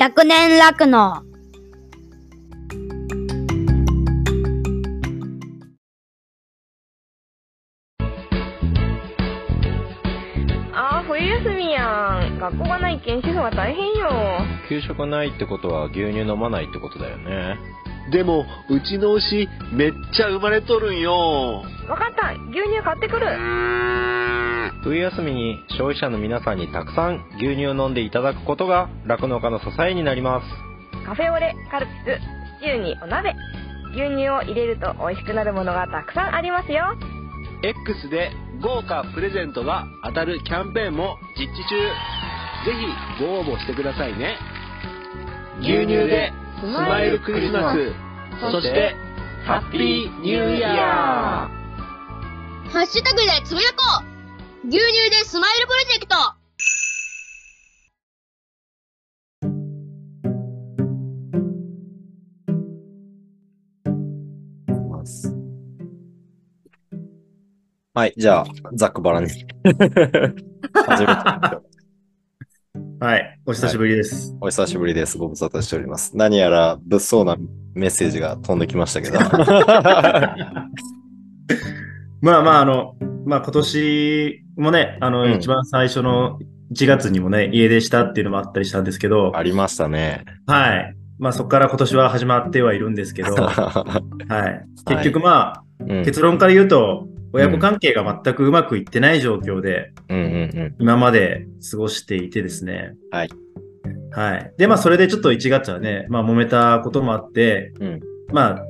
100年楽のあー、冬休みやん。学校がないけん主婦は大変よ。給食ないってことは牛乳飲まないってことだよね。でも、うちの牛、めっちゃ生まれとるんよ。わかった。牛乳買ってくる。冬休みに消費者の皆さんにたくさん牛乳を飲んでいただくことが酪農家の支えになります。カフェオレ、カルピス、シチューにお鍋。牛乳を入れると美味しくなるものがたくさんありますよ。X で豪華プレゼントが当たるキャンペーンも実施中。ぜひご応募してくださいね。牛乳でスマイルクリスマス。そして、ハッピーニューイヤー。ハッシュタグでつぶやこう牛乳でスマイルプロジェクトはい、じゃあ、ざっくばらんに。はい。お久しぶりです。お久しぶりです。ご無沙汰しております。何やら物騒なメッセージが飛んできましたけど。まあまあ、あの、まあ今年もね、あの、うん一番最初の1月にもね、家出したっていうのもあったりしたんですけど、ありましたね。はい。まあそこから今年は始まってはいるんですけど、はい。結局まあ、うん結論から言うと、親子関係が全くうまくいってない状況で、うんうん今まで過ごしていてですね。はい。はい。で、まあそれでちょっと1月はね、まあ揉めたこともあって、うんまあ、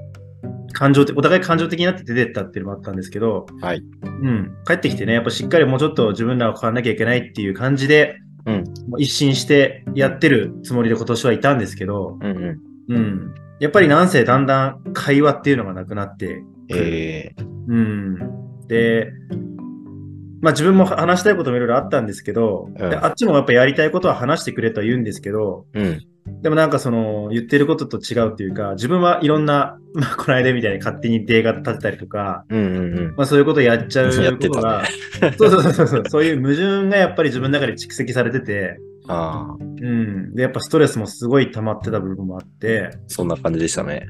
感情的、お互い感情的になって出てったっていうのもあったんですけど、はい。うん。帰ってきてね、やっぱしっかりもうちょっと自分らを変わらなきゃいけないっていう感じで、うん一新してやってるつもりで今年はいたんですけど、うん。うんうん。うん。やっぱりなんせだんだん会話っていうのがなくなってくる。えー、うん。で、まあ自分も話したいこともいろいろあったんですけど、うんであっちもやっぱやりたいことは話してくれとは言うんですけど、うん。でもなんかその言ってることと違うっていうか、自分はいろんな、まあこの間みたいに勝手にデータ立てたりとか、うんうんうん。まあそういうことやっちゃうことが、ね。そうそうそうそう、そういう矛盾がやっぱり自分の中で蓄積されてて、ああ、うん。で、やっぱストレスもすごい溜まってた部分もあって、そんな感じでしたね。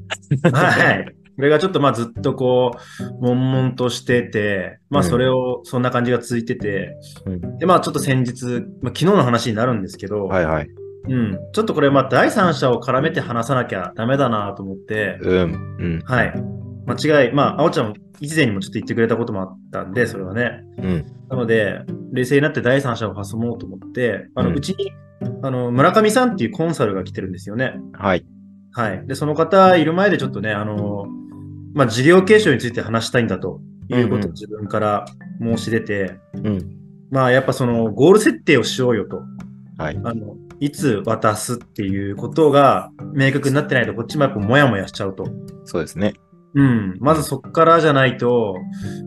はい。これがちょっとまあずっとこう、悶々としてて、まあそれを、そんな感じが続いてて、うんで、まあちょっと先日、まあ昨日の話になるんですけど、はいはい。うん。ちょっとこれまあ第三者を絡めて話さなきゃダメだなと思って、うん。うん。はい。間違い、まあ、あおちゃんも以前にもちょっと言ってくれたこともあったんで、それはね。うん。なので、冷静になって第三者を挟もうと思って、あの、ううんちに、あの、村上さんっていうコンサルが来てるんですよね。はい。はい。で、その方いる前でちょっとね、あの、まあ、事業継承について話したいんだということうんうんを自分から申し出て、うん。まあ、やっぱその、ゴール設定をしようよと。はい。あの、いつ渡すっていうことが明確になってないと、こっちもやっぱモヤモヤしちゃうと。そうですね。うん。まずそっからじゃないと、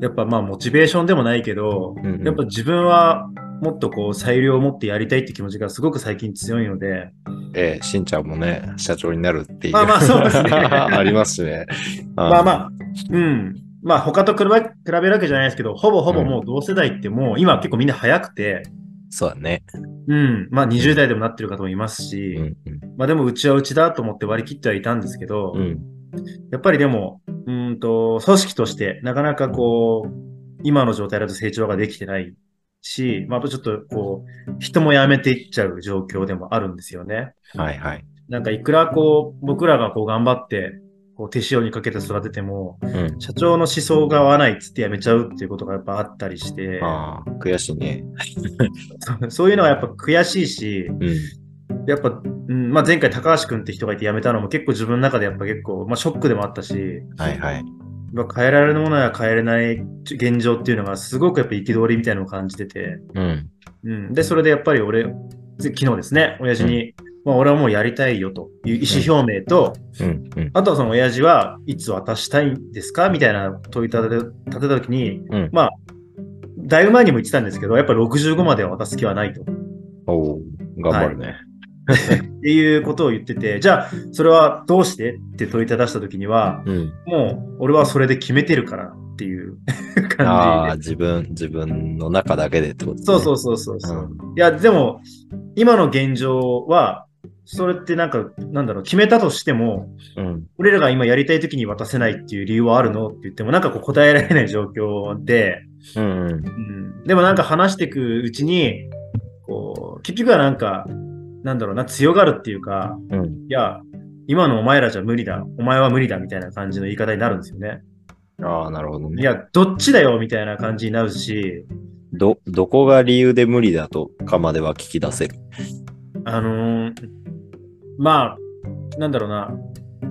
やっぱまあモチベーションでもないけど、うんうんやっぱ自分はもっとこう裁量を持ってやりたいって気持ちがすごく最近強いので、えー、しんちゃんもね、社長になるっていう。まあまあそうですね ありますしね。まあまあ、うん。まあ他と比べ比べるわけじゃないですけど、ほぼほぼもう同世代ってもう今結構みんな早くて、そうだね。うん。まあ20代でもなってる方もいますし、うん。まあでもうちはうちだと思って割り切ってはいたんですけど、うん。うん。やっぱりでも、うーんと、組織としてなかなかこう、今の状態だと成長ができてないし、まあ、ちょっとこう、人も辞めていっちゃう状況でもあるんですよね。はいはい。なんかいくらこう、僕らがこう頑張って、こう手塩にかけて育てても、うん。社長の思想が合わないっつって辞めちゃうっていうことがやっぱあったりして、ああ、悔しいね。そういうのはやっぱ悔しいし、うん。やっぱ、うんまあ、前回高橋くんって人がいて辞めたのも結構自分の中でやっぱ結構、まあ、ショックでもあったし、はいはい。まあ変えられるものや変えれない現状っていうのがすごくやっぱ憤りみたいなのを感じてて、うん。うん、で、それでやっぱり俺、昨日ですね、親父に、まあ俺はもうやりたいよという意思表明と、うん。うん。あとはその親父はいつ渡したいんですかみたいな問い立て立てたときに、うんまあ、だいぶ前にも言ってたんですけど、やっぱ65までは渡す気はないと。おお頑張るね。っていうことを言ってて、じゃあ、それはどうしてって問いただしたときには、うん。もう俺はそれで決めてるからっていう あ感あ、じ自分、自分の中だけでってことで。そうそうう。そうそうそう、いや、でも、今の現状は、それってなんか、なんだろう、決めたとしても、うん。俺らが今やりたい時に渡せないっていう理由はあるのって言っても、なんかこう答えられない状況で、うんうん。うん、でもなんか話していくうちに、こう、結局はなんか、なんだろうな、強がるっていうか、うん。いや、今のお前らじゃ無理だ、お前は無理だみたいな感じの言い方になるんですよね。ああ、なるほどね。いや、どっちだよみたいな感じになるし、ど、どこが理由で無理だとかまでは聞き出せる。あのーまあ、なんだろうな、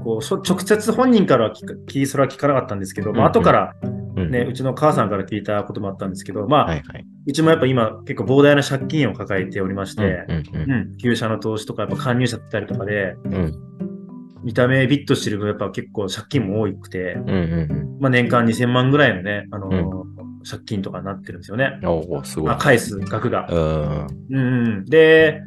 こう直接本人からは聞それは聞かなかったんですけど、まあうんうん後からうん。ね、うちの母さんから聞いたこともあったんですけど、まあ、はいはい。うちもやっぱ今結構膨大な借金を抱えておりまして、うんうんうん、旧車の投資とかやっぱ勧入者だったりとかで、うん。うん見た目ビットしてる分やっぱ結構借金も多くて、うんうんまあ年間2000万ぐらいのね、あのー借金とかになってるんですよね。うん。おお、すごいまあ、。返す額が。うん。うんうん、で、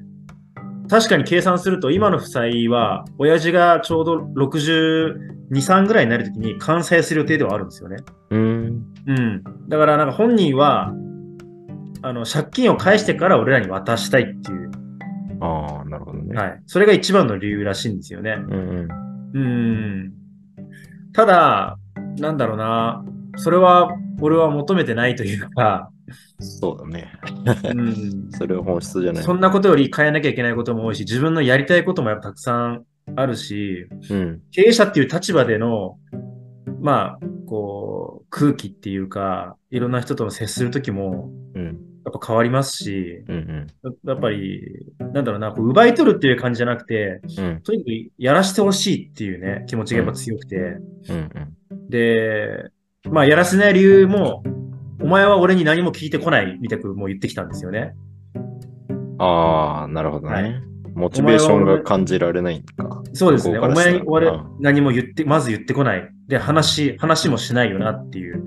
確かに計算すると、今の負債は、親父がちょうど62、3ぐらいになるときに完済する予定ではあるんですよね。うん。うん。だから、なんか本人は、あの、借金を返してから俺らに渡したいっていう、ああ、なるほどね。はい。それが一番の理由らしいんですよね。うんうん。うん。ただ、なんだろうな、それは俺は求めてないというか、そうだね。うん。それは本質じゃない。そんなことより変えなきゃいけないことも多いし、自分のやりたいこともやっぱたくさんあるし、うん。経営者っていう立場での、まあ、こう、空気っていうか、いろんな人との接するときも、うん。やっぱ変わりますし、うんやっぱり、なんだろうな、こう奪い取るっていう感じじゃなくて、うん。うん。とにかくやらしてほしいっていうね、気持ちがやっぱ強くて、うんうん。で、まあ、やらせない理由も、お前は俺に何も聞いてこないみたくもう言ってきたんですよね。ああ、なるほどね。はいモチベーションが感じられないんか。そうですね。お前に俺うん何も言って、まず言ってこない。で、話、話もしないよなっていう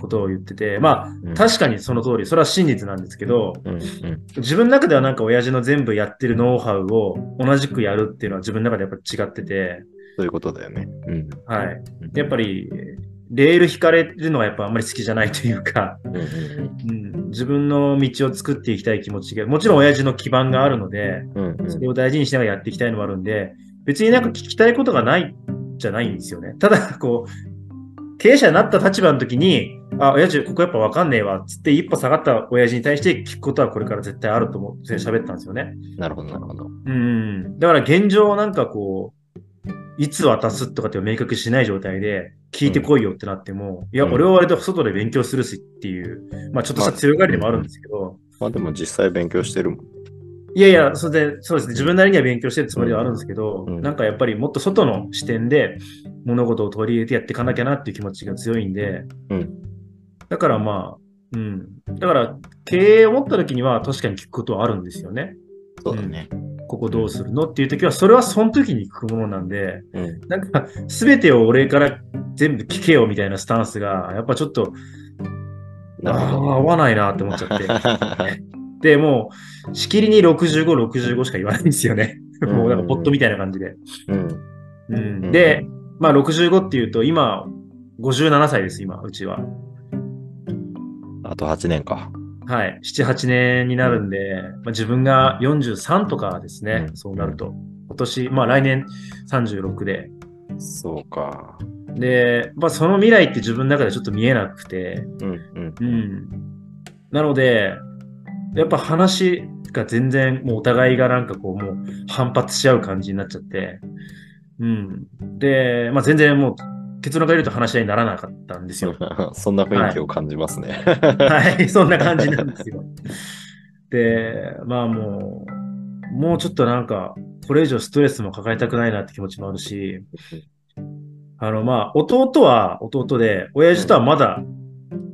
ことを言ってて、まうんあ、確かにその通り、それは真実なんですけど、うんうん。自分の中ではなんか親父の全部やってるノウハウを同じくやるっていうのは自分の中でやっぱ違ってて、そういうことだよね。うん。はい。うんやっぱり、レール引かれるのはやっぱあんまり好きじゃないというか、うん自分の道を作っていきたい気持ちが、もちろん親父の基盤があるので、それを大事にしながらやっていきたいのもあるんで、別になんか聞きたいことがないじゃないんですよね。ただ、こう、経営者になった立場の時に、あ、親父、ここやっぱわかんねえわ、つって一歩下がった親父に対して聞くことはこれから絶対あると思って喋ったんですよね。なるほど、なるほど。うん。だから現状なんかこう、いつ渡すとかって明確しない状態で、聞いてこいよってなっても、いや、うん俺は割と外で勉強するしっていう、まあちょっとした強がりでもあるんですけど、まあでも実際勉強してるもん。いやいや、それで、そうですね。自分なりには勉強してるつもりではあるんですけど、うんなんかやっぱりもっと外の視点で物事を取り入れてやっていかなきゃなっていう気持ちが強いんで、うんだからまあ、うん。だから、経営を持った時には確かに聞くことはあるんですよね。そうだね。ここどうするの？っていう時は、それはその時に聞くものなんで、うん。なんか、すべてを俺から全部聞けよみたいなスタンスが、やっぱちょっと、ああ合わないなって思っちゃって。で、もう、しきりに65、65しか言わないんですよね。うんもうなんかポットみたいな感じで。ど。うん。うん、で、まあ65っていうと、今、57歳です、今、うちは。あと8年か。はい。7、8年になるんで、まあ、自分が43とかですね、うんそうなると。今年、まあ来年36で。そうか。で、まあその未来って自分の中でちょっと見えなくて、うんうん。うん。なので、やっぱ話が全然もうお互いがなんかこうもう反発し合う感じになっちゃって、うん。で、まあ全然もう結論から言うと話し合いにならなかったんですよ。そんな雰囲気を感じますね。はい、そんな感じなんですよ。で、まあもう、もうちょっとなんか、これ以上ストレスも抱えたくないなって気持ちもあるし、あのまあ、弟は弟で、親父とはまだ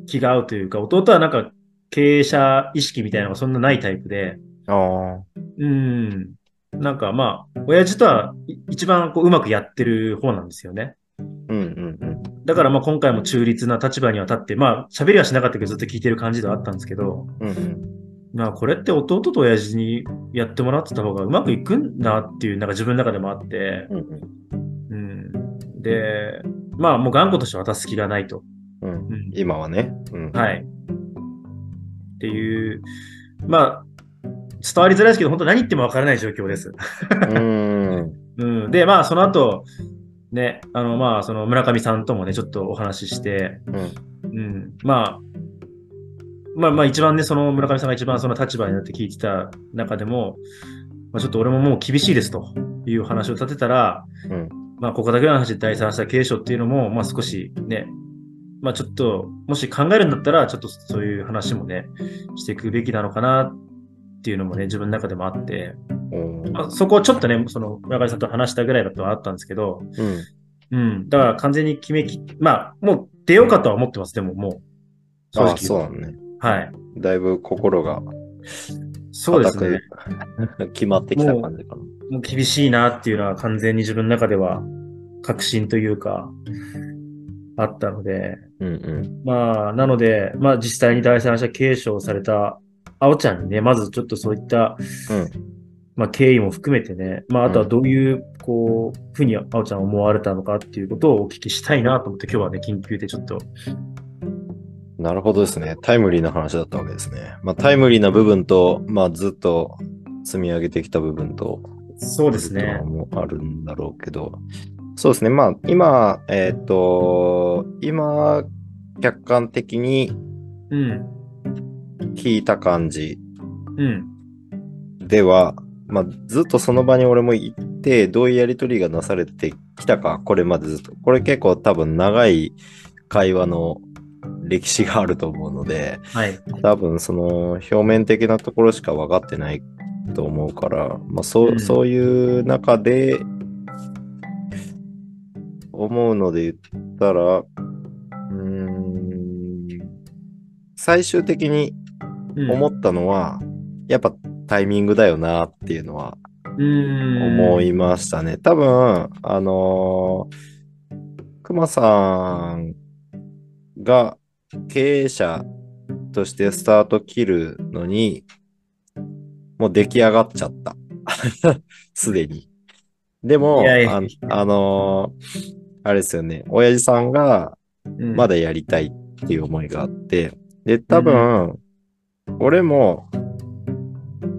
気が合うというか、弟はなんか経営者意識みたいなのがそんなないタイプで、ああ。うん、なんかまあ、親父とはい一番こううまくやってる方なんですよね。うんうんうん。だからまあ今回も中立な立場には立って、まあ喋りはしなかったけどずっと聞いてる感じではあったんですけど、うんうん。まあこれって弟と親父にやってもらってた方がうまくいくんだっていう、なんか自分の中でもあって、うんうん。で、まあもう頑固として渡す気がないと。うん。うんうん今はね。うん。はい。っていう、まあ、伝わりづらいですけど、本当何言ってもわからない状況です。うーん。うん、で、まあ、その後、ね、あの、まあ、その村上さんともね、ちょっとお話しして、うん。うん、まあ、まあ、まあ、一番ね、その村上さんが一番その立場になって聞いてた中でも、まあ、ちょっと俺ももう厳しいですという話を立てたら、うん。まあ、ここだけの話で第三者継承っていうのも、まあ、少しね、まあ、ちょっと、もし考えるんだったら、ちょっとそういう話もね、していくべきなのかなっていうのもね、自分の中でもあって、うん。まあ、そこをちょっとね、その村上さんと話したぐらいだとはあったんですけど、うん。うん、だから完全に決めき、まあ、もう出ようかとは思ってます、でももう。正直ああ、そうなのね。はい。だいぶ心がそうですね。決まってきた感じかな。もう厳しいなっていうのは完全に自分の中では確信というか、あったので、うんうん。まあ、なので、まあ実際に第三者継承されたあおちゃんにね、まずちょっとそういった、うんまあ経緯も含めてね、まああとはどういう、こう、ふうにあおちゃん思われたのかっていうことをお聞きしたいなと思って、今日はね、緊急でちょっと、なるほどですね。タイムリーな話だったわけですね。まあ、タイムリーな部分と、まあ、ずっと積み上げてきた部分と、そうですね。もあるんだろうけど、そうですね。まあ、今、えっ、と、今、客観的にうん。聞いた感じうん。では、まあ、ずっとその場に俺も行って、どういうやりとりがなされてきたか、これまでずっと。これ結構多分長い会話の歴史があると思うので、はい。多分その表面的なところしか分かってないと思うから、まあそう、うんそういう中で思うので言ったら、うーん、最終的にうん思ったのは、やっぱタイミングだよなっていうのはうん。思いましたね。多分、あのー、熊さんが経営者としてスタート切るのに、もう出来上がっちゃった。すでに。でも、いやいやああのーあれですよね、親父さんがうんまだやりたいっていう思いがあって、で、多分、俺も、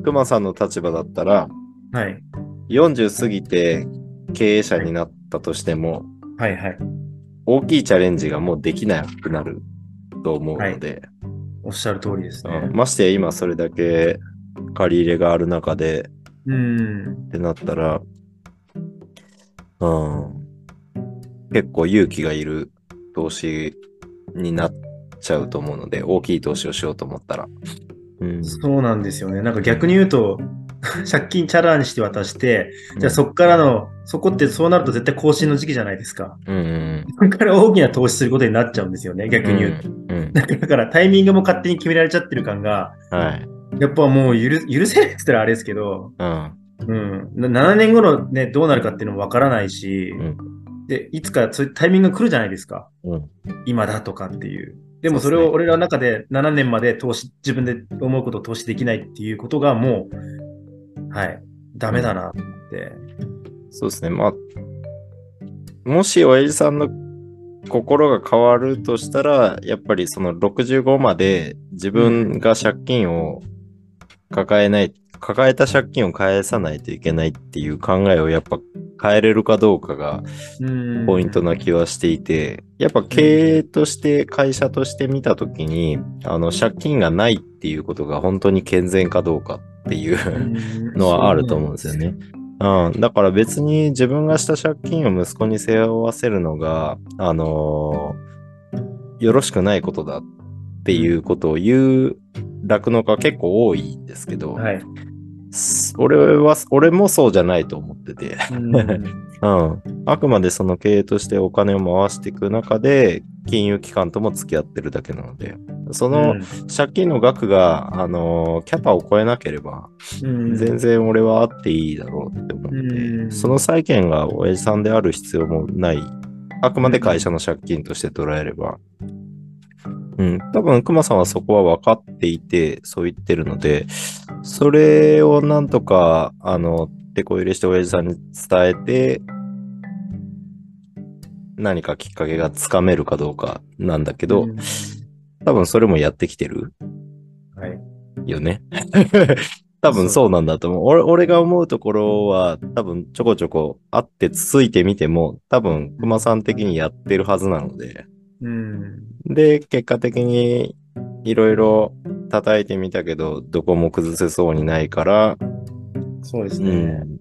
熊さんの立場だったら、はい。40過ぎて経営者になったとしても、はいはい。大きいチャレンジがもうできなくなると思うので、おっしゃる通りですねうん。ましてや今それだけ借り入れがある中でうん。ってなったら、うん、結構勇気がいる投資になっちゃうと思うので、大きい投資をしようと思ったら。うん、そうなんですよね。なんか逆に言うと、借金チャラにして渡して、じゃあそっからの、そこってそうなると絶対更新の時期じゃないですか。うんうんそこから大きな投資することになっちゃうんですよね、逆に言うと。うんうんだからタイミングも勝手に決められちゃってる感が、はい。やっぱもう許許せないって言ったらあれですけど、うん。うん、な7年後のね、どうなるかっていうのもわからないし、うんで、いつかそういうタイミングが来るじゃないですか。うん。今だとかっていう。でもそれを俺らの中で7年まで投資、自分で思うことを投資できないっていうことがもう、はい、ダメだなって。そうですね。まあ、もし親父さんの心が変わるとしたら、やっぱりその65まで自分が借金を抱えない、抱えた借金を返さないといけないっていう考えをやっぱ変えれるかどうかがうんポイントな気はしていて、やっぱ経営として会社として見たときに、あの借金がないっていうことが本当に健全かどうかっていうのはあると思うんですよね。うん。だから別に自分がした借金を息子に背負わせるのが、あのーよろしくないことだっていうことを言う酪農家は結構多いんですけど、はい。す俺は、俺もそうじゃないと思ってて、うん うん。あくまでその経営としてお金を回していく中で、金融機関とも付き合ってるだけなので、その借金の額が、あのーキャパを超えなければ、うん全然俺はあっていいだろうって思って、うんその債権が親父さんである必要もない。あくまで会社の借金として捉えれば。うん。多分、熊さんはそこは分かっていて、そう言ってるので、それをなんとか、あの、手こ入れして親父さんに伝えて、何かきっかけがつかめるかどうかなんだけど、うん多分それもやってきてるはい。よね。多分そうなんだと思う。俺俺が思うところは、多分ちょこちょこあってつついてみても、多分熊さん的にやってるはずなので。うん。で、結果的にいろいろ叩いてみたけど、どこも崩せそうにないから、うそうですね。ん。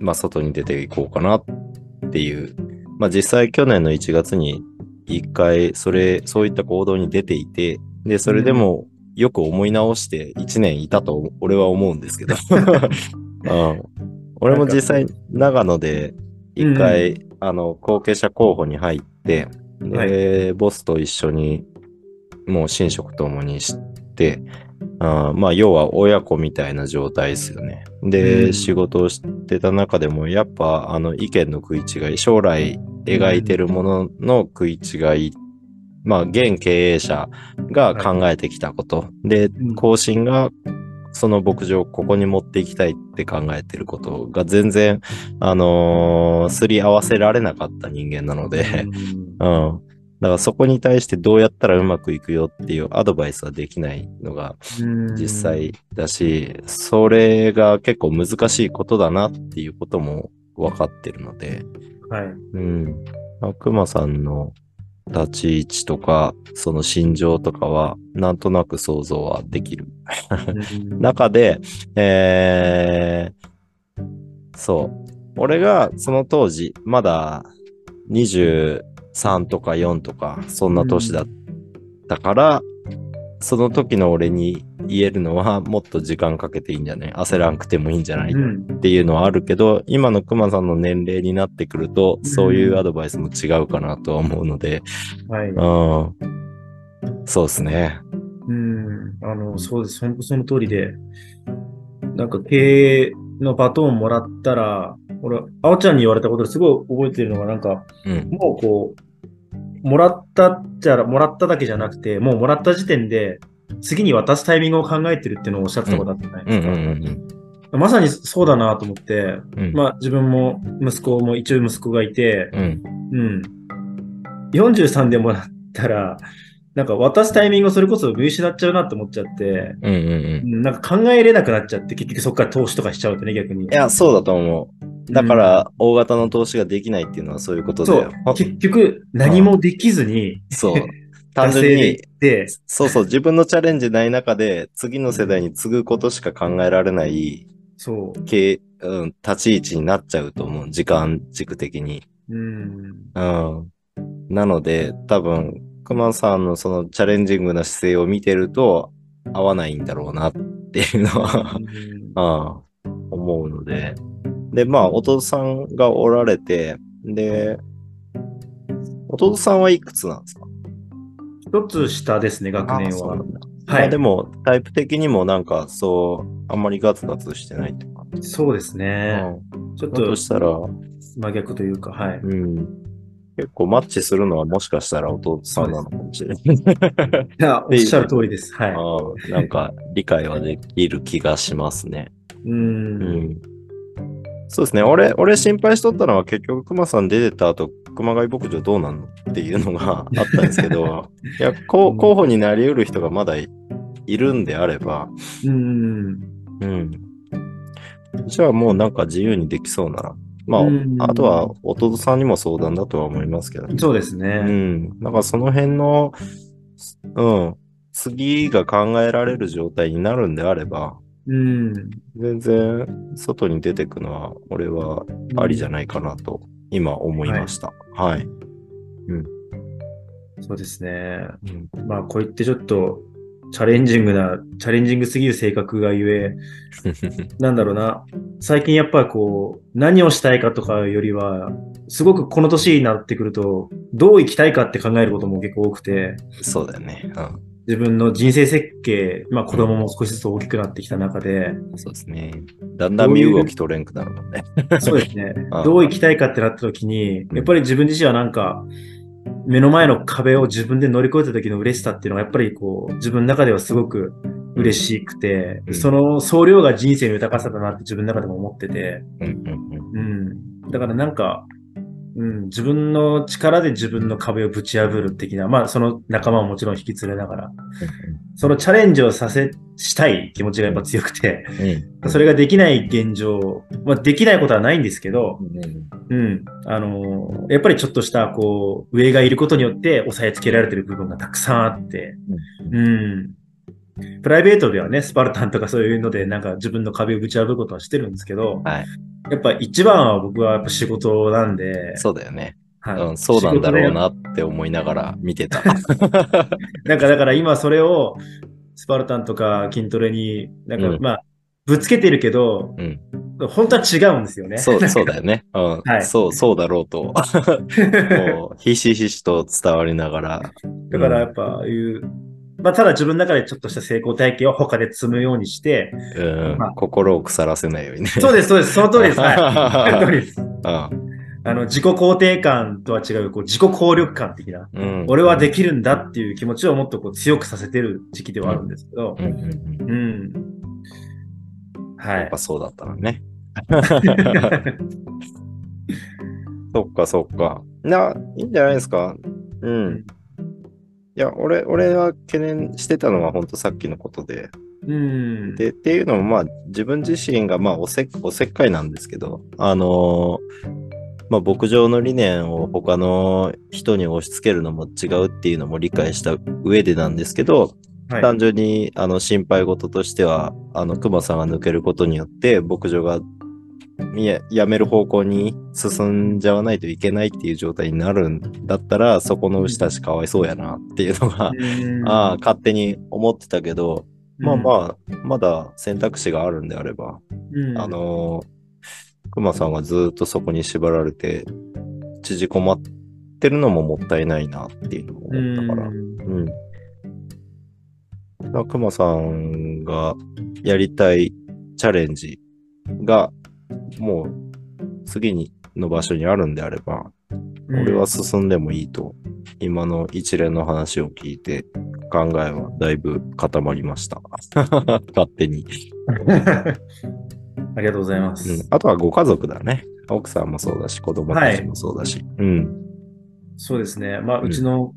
まあ、外に出ていこうかなっていう。まあ、実際去年の1月に一回、それ、そういった行動に出ていて、で、それでもよく思い直して1年いたと俺は思うんですけど。うん、俺も実際長野で一回、あの、後継者候補に入って、で、ボスと一緒にもう寝食ともにして、あーまあ、要は親子みたいな状態ですよね。で、うん。仕事をしてた中でも、やっぱ、あの、意見の食い違い、将来描いてるものの食い違い、まあ、現経営者が考えてきたこと、でうん、後進が、その牧場をここに持っていきたいって考えてることが全然、あのーすり合わせられなかった人間なので、うんうん。だからそこに対してどうやったらうまくいくよっていうアドバイスはできないのがうん実際だし、それが結構難しいことだなっていうことも分かってるので、はい。うん。まあ熊さんの立ち位置とか、その心情とかは、なんとなく想像はできる。うん中で、えー、そう。俺がその当時、まだ23とか4とか、そんな年だったから、その時の俺に言えるのは、もっと時間かけていいんじゃない？焦らんくてもいいんじゃない？うんっていうのはあるけど、今の熊さんの年齢になってくると、そういうアドバイスも違うかなとは思うので、はい。うん。そうですね。うん。あの、そうです。本当その通りで、なんか経営のバトンをもらったら、俺、あおちゃんに言われたことですごい覚えてるのが、なんか、うん。もうこう、もらったっちゃら、もらっただけじゃなくて、もうもらった時点で、次に渡すタイミングを考えてるっていうのをおっしゃってたことあったじゃないうんうですか。んうんまさにそうだなと思って、うん。まあ自分も息子も一応息子がいて、うん。うん。43でもらったら、なんか渡すタイミングをそれこそ見失っちゃうなって思っちゃって、うんうんうん。うんなんか考えれなくなっちゃって、結局そこから投資とかしちゃうとね、逆に。いや、そうだと思う。だから、大型の投資ができないっていうのはそういうことそうだよ。ほん。結局何もできずに、そう。単純にそうそう、自分のチャレンジない中で、次の世代に継ぐことしか考えられない、そう。経うん、立ち位置になっちゃうと思う。時間軸的に。うん。うん。なので、多分、熊さんのそのチャレンジングな姿勢を見てると、合わないんだろうなっていうのは、ああ 思うので。で、まあ、弟さんがおられて、で、弟さんはいくつなんですか？一つ下ですね、学年は。はい。でも、タイプ的にもなんか、そう、あんまりガツガツしてないとか。そうですね。うんちょっとしたら、真逆というか、はい。うん。結構マッチするのはもしかしたら弟さんなのかもしれない。いや、おっしゃる通りです。はい。なんか理解はできる気がしますね。う。うんん。そうですね。俺、俺心配しとったのは結局熊さん出てた後、熊谷牧場どうなんのっていうのが あったんですけど、いや、こう候補になり得る人がまだいいるんであれば、うん。うん。じゃあもうなんか自由にできそうなら。まあうん、あとは弟さんにも相談だとは思いますけど、そうですうね。ん。なんかその辺の、うん。次が考えられる状態になるんであれば、うん。全然外に出てくのは俺はありじゃないかなと今思いました。はい。そうですね。うんまあ、こう言ってちょっと、チャレンジングな、チャレンジングすぎる性格がゆえ、なんだろうな。最近やっぱりこう、何をしたいかとかよりは、すごくこの年になってくると、どう生きたいかって考えることも結構多くて、そうだよね。自分の人生設計、まあ子供も少しずつ大きくなってきた中で、うん。そうですね。だんだん身動き取れんくなるもんね。そうですね。どう生きたいかってなった時に、やっぱり自分自身はなんか、目の前の壁を自分で乗り越えた時の嬉しさっていうのがやっぱりこう、自分の中ではすごく嬉しくて、うんその総量が人生の豊かさだなって自分の中でも思ってて、うんうんうん。だからなんか、うん、自分の力で自分の壁をぶち破る的な、まあその仲間をもちろん引き連れながら、そのチャレンジをさせしたい気持ちがやっぱ強くて、うん。それができない現状、まあ、できないことはないんですけど、うんうん。あのーやっぱりちょっとした、こう、上がいることによって押さえつけられてる部分がたくさんあって、うん。プライベートではね、スパルタンとかそういうので、なんか自分の壁をぶち破ることはしてるんですけど、はい。やっぱ一番は僕はやっぱ仕事なんで、そうだよね。はいうん、そうなんだろうなって思いながら見てた。で なんかだから今それをスパルタンとか筋トレに、なんかうんまあ、ぶつけてるけど、うん。本当は違うんですよね。そう、そうだよね。うん。はいそう、そうだろうと。もう、ひしひしと伝わりながら。だからやっぱ、いう、まあ、ただ自分の中でちょっっとした成功体験を他で積むようにして、うんまあ心を腐らせないようにね。そうです、そうです、その通りです。はい。その通りです。うあの、自己肯定感とは違う、こう、自己効力感的な、ん。うん。俺はできるんだっていう気持ちをもっとこう強くさせてる時期ではあるんですけどうん。うん。はいやっぱ。そうだったのね。そっかそっか。な、いいんじゃないですか。うん。いや、俺、俺は懸念してたのは本当さっきのことで。うん。で、っていうのも、まあ、自分自身が、まあ、おせ、おせっかいなんですけど、あのーまあ、牧場の理念を他の人に押し付けるのも違うっていうのも理解した上でなんですけど、はい。単純に、あの、心配事としては、あの、熊さんが抜けることによって、牧場が、や、やめる方向に進んじゃわないといけないっていう状態になるんだったら、そこの牛たちかわいそうやなっていうのが、うん。ああ、勝手に思ってたけど、まああ、まあ、まだ選択肢があるんであれば、うん。あ、のー、熊さんがずっとそこに縛られて、縮こまってるのももったいないなっていうのも思ったから、うん。うん。だから熊さんがやりたいチャレンジが、もう次にの場所にあるんであれば、俺は進んでもいいと、今の一連の話を聞いて、考えはだいぶ固まりました。勝手に。ありがとうございます。うん。あとはご家族だね。奥さんもそうだし、子供たちもそうだし。うん。そうですね。まあ、うんうちの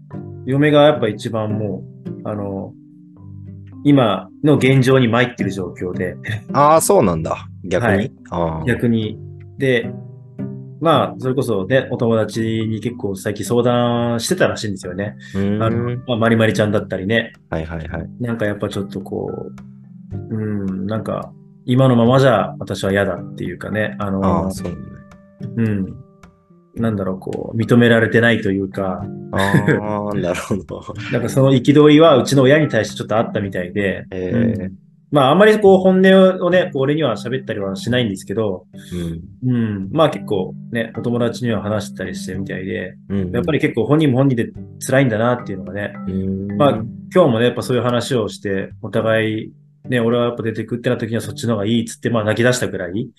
嫁がやっぱ一番もう、あの、今の現状に参ってる状況で、ああ、そうなんだ。逆に？はい。逆に。で、まあ、それこそね、お友達に結構最近相談してたらしいんですよね。うーんあの、まあ、まりまりちゃんだったりね。はいはいはい。なんかやっぱちょっとこう、うん、なんか、今のままじゃ私は嫌だっていうかね、あの、ああ、そうね。うん。なんだろう、こう、認められてないというか、ああ、なるほど。なんかその憤りはうちの親に対してちょっとあったみたいで、ええうん。まああんまりこう本音をね、俺には喋ったりはしないんですけど、うん。うん、まあ結構ね、お友達には話したりしてるみたいで、うん。やっぱり結構本人も本人で辛いんだなっていうのがね、まあ今日もね、やっぱそういう話をして、お互い、ね、俺はやっぱ出てくってな時にはそっちの方がいいっつって、まあ泣き出したくらい、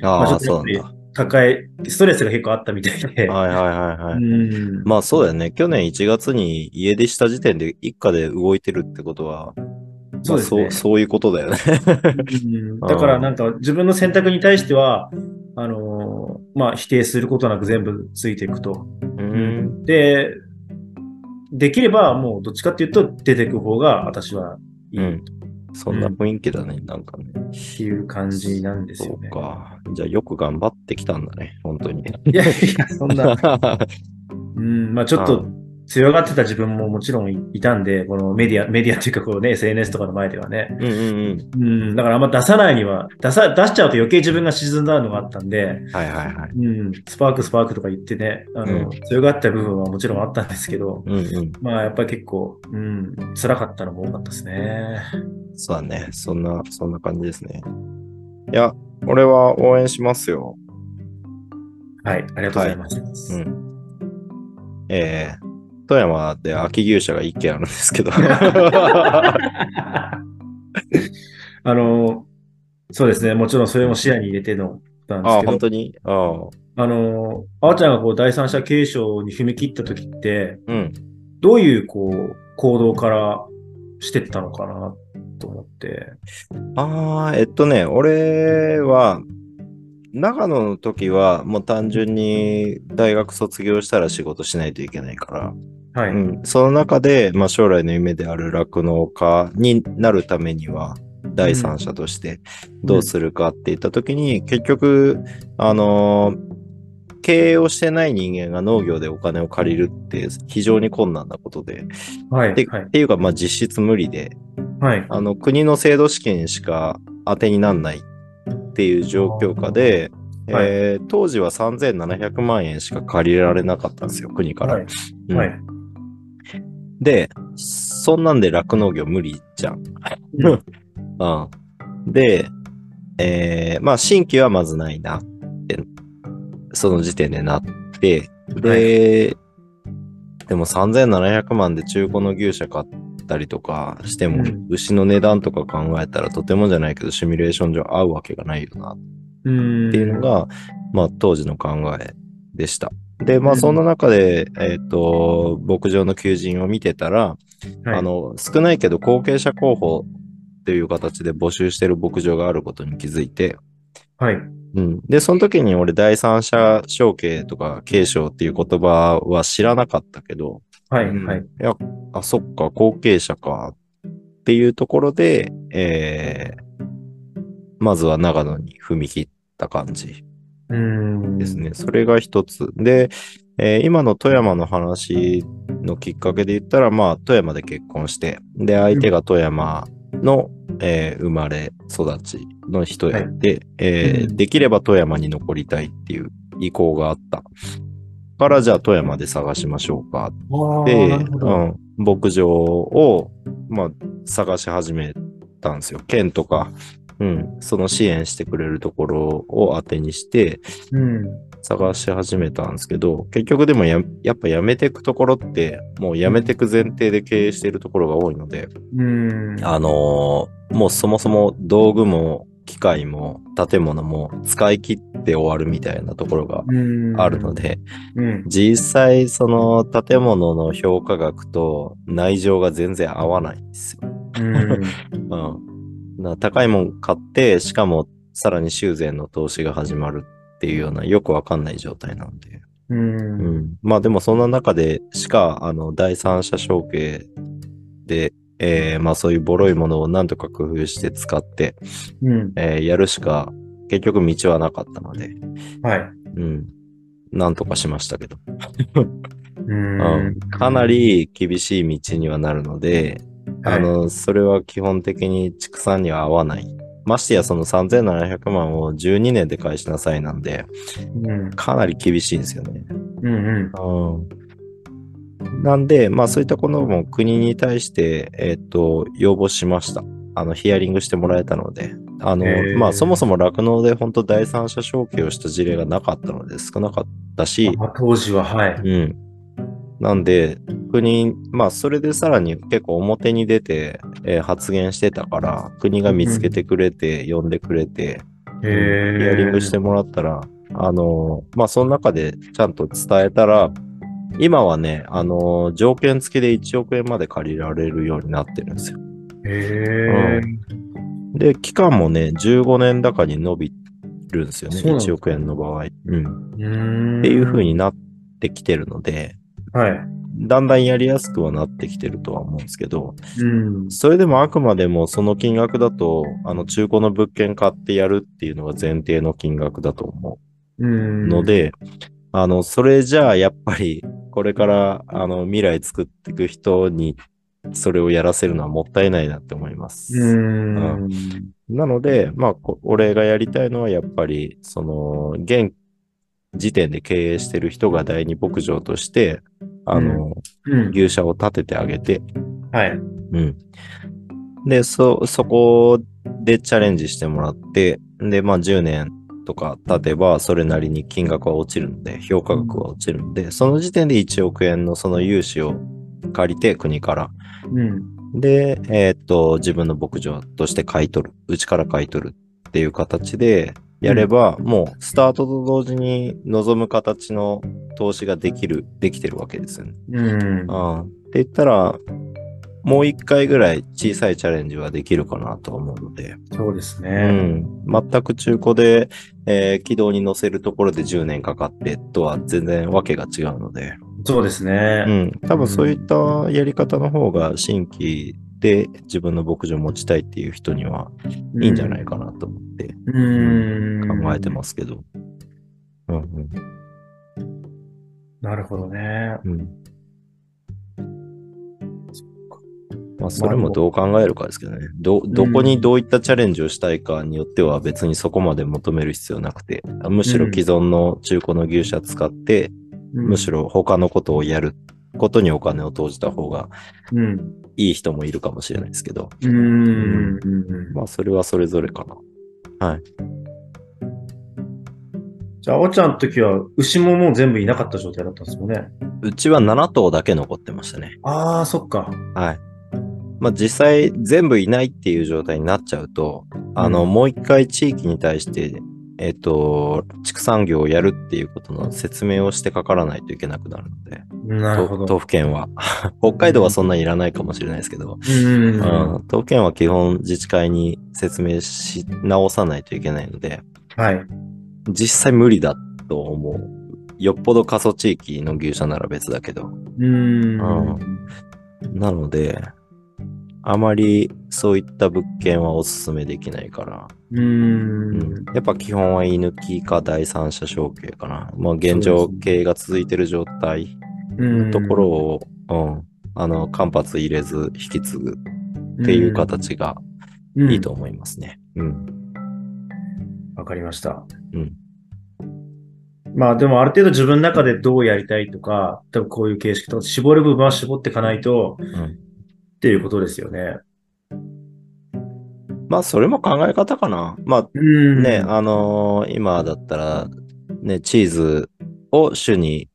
まああ、あちょっとやっぱりそうなんだ。抱え、ストレスが結構あったみたいで、はいはいはいはい。うん、まあそうだよね。去年1月に家出した時点で一家で動いてるってことは、そうですねまあそうそういうことだよね。うん だからなんか自分の選択に対しては、あのーまあ否定することなく全部ついていくと。うん。で、できればもうどっちかっていうと出ていく方が私はいいっうん。そんな雰囲気だね、なんかね。ていう感じなんですそうよね。か。じゃあよく頑張ってきたんだね、本当に。いやいや、そんな、うん、まあちょっと強がってた自分ももちろんいいたんで、このメディア、メディアっていうかこうね、SNS とかの前ではね。うんうんうん。うん、だからあんま出さないには、出さ、出しちゃうと余計自分が沈んだのがあったんで、はいはいはい。うん、スパークスパークとか言ってね、あの、うん強がった部分はもちろんあったんですけど、うんうん。まあやっぱり結構、うん、辛かったのも多かったですね。そうだね。そんな、そんな感じですね。いや、俺は応援しますよ。はい、ありがとうございます。うん。えー、富山で秋牛舎が一軒あるんですけど。あの、そうですね、もちろんそれも視野に入れてのことなんでああ、すけど、本当に？ああ。あの、あーちゃんがこう第三者継承に踏み切った時って、うん。どういうこう行動からしてったのかなと思って。ああ、えっとね、俺は、長野の時は、もう単純に大学卒業したら仕事しないといけないから、はい。うん、その中で、まあ、将来の夢である酪農家になるためには、第三者としてどうするかって言った時に、結局、あのー経営をしてない人間が農業でお金を借りるって非常に困難なことで、はい。ではいっ。ていうか、まあ実質無理で、はい。あの、国の制度資金しか当てになんないっていう状況下で、はいえー当時は3700万円しか借りられなかったんですよ、国から。はい。うんはい。で、そんなんで酪農業無理じゃん。うん うん、で、えーまあ、新規はまずないなって、その時点でなって、で、でも3700万で中古の牛舎買ったりとかしても、うん牛の値段とか考えたらとてもじゃないけど、シミュレーション上合うわけがないよなうん。っていうのが、まあ当時の考えでした。で、まうんあそんな中で、えっ、と、牧場の求人を見てたら、はい、あの、少ないけど後継者候補っていう形で募集してる牧場があることに気づいて、はい。うん。で、その時に俺第三者承継とか継承っていう言葉は知らなかったけど、はい。うんはい。いや、あ、そっか、後継者かっていうところで、えー、まずは長野に踏み切った感じ。うん。ですね。それが一つ。で、えー今の富山の話のきっかけで言ったら、まあ、富山で結婚して、で、相手が富山の、えー生まれ育ちの人やって、えーうんできれば富山に残りたいっていう意向があった。から、じゃあ富山で探しましょうかああ、で、なるほど。うん、牧場を、まあ、探し始めたんですよ。県とか、うん、その支援してくれるところを当てにして、うん。探し始めたんですけど、結局でもややっぱやめていくところって、もうやめていく前提で経営しているところが多いので、うん。あのーもうそもそも道具も機械も建物も使い切って終わるみたいなところがうんあるの。で、うん。実際その建物の評価額と内情が全然合わないんですよ。うん。うん。な高いもん買って、しかもさらに修繕の投資が始まるっていうようなよくわかんない状態なので。う。うんん。まあでもそんな中でしか、あの、第三者承継で、えーまあそういうボロいものを何とか工夫して使って、うん。えーやるしか結局道はなかったので、はい。うん。なんとかしましたけど。ううん。かな、り厳しい道にはなるので、あの、それは基本的に畜産には合わない。ましてやその3700万を12年で返しなさいなんで、うん。かなり厳しいんですよね。うん。うん。うん。なんで、まあそういったことも国に対して、えっ、と、要望しました。あの、ヒアリングしてもらえたので、あのまあそもそも酪農で本当第三者承継をした事例がなかったので少なかったし、あ当時は、はい。うん。なんで、国、まあ、それでさらに結構表に出て、えー発言してたから、国が見つけてくれて、呼んでくれて、ヒへアリングしてもらったら、あのーまあ、その中でちゃんと伝えたら、今はね、あのー条件付きで1億円まで借りられるようになってるんですよ。へえ。で、期間もね、15年高に伸びるんですよね。そうなんですか1億円の場合。うん。うん。っていう風になってきてるので、はい。だんだんやりやすくはなってきてるとは思うんですけど、うん。それでもあくまでもその金額だと、あの中古の物件買ってやるっていうのが前提の金額だと思うん。うの、で、あの、それじゃあやっぱりこれからあの未来作っていく人にそれをやらせるのはもったいないなって思います。うん。なので、まあ、こ俺がやりたいのはやっぱり、その、現時点で経営してる人が第二牧場として、あの、うん。牛舎を建ててあげて、はい。うん。で、そ、そこでチャレンジしてもらって、で、まあ10年とか経てば、それなりに金額は落ちるので、評価額は落ちるので、その時点で1億円のその融資を借りて、国から。うん。で、えーっと、自分の牧場として買い取る。うちから買い取るっていう形で、やれば、もう、スタートと同時に望む形の投資ができる、できてるわけですよね。うん。って言ったら、もう一回ぐらい小さいチャレンジはできるかなと思うので、そうですうね。ん。全く中古で、えー軌道に乗せるところで10年かかってとは全然わけが違うので、そうですうね。ん。多分そういったやり方の方が新規で自分の牧場を持ちたいっていう人にはいいんじゃないかなと思ってうん。考えてますけど。うんうんなるほどね。うん。まあ、それもどう考えるかですけどね。ど、どこにどういったチャレンジをしたいかによっては別にそこまで求める必要なくて、むしろ既存の中古の牛舎使って、むしろ他のことをやることにお金を投じた方がうん。いい人もいるかもしれないですけど、うん。うん。まあそれはそれぞれかな。はい。じゃあ、おちゃんの時は、牛ももう全部いなかった状態だったんですよね。うちは7頭だけ残ってましたね。ああ、そっか。はい。まあ実際全部いないっていう状態になっちゃうと、あの、うんもう一回地域に対して、えっ、と、畜産業をやるっていうことの説明をしてかからないといけなくなるので、なるほど。と都府県は。北海道はそんなにいらないかもしれないですけど、うん。うん、都府県は基本自治会に説明し直さないといけないので、はい。実際無理だと思う。よっぽど過疎地域の牛舎なら別だけど。うん。なので、あまりそういった物件はおすすめできないから、う。うんん、やっぱ基本は居抜きか第三者承継かな。まあ現状経営が続いてる状態うん。のところを、うん、あの、間髪入れず引き継ぐっていう形がいいと思いますね。うん。うん。わかりました。うん。まあでもある程度自分の中でどうやりたいとか、多分こういう形式と絞る部分は絞っていかないと、んっていうことですよね。まあそれも考え方かな。まあうんね、あのー今だったら、ね、チーズを主に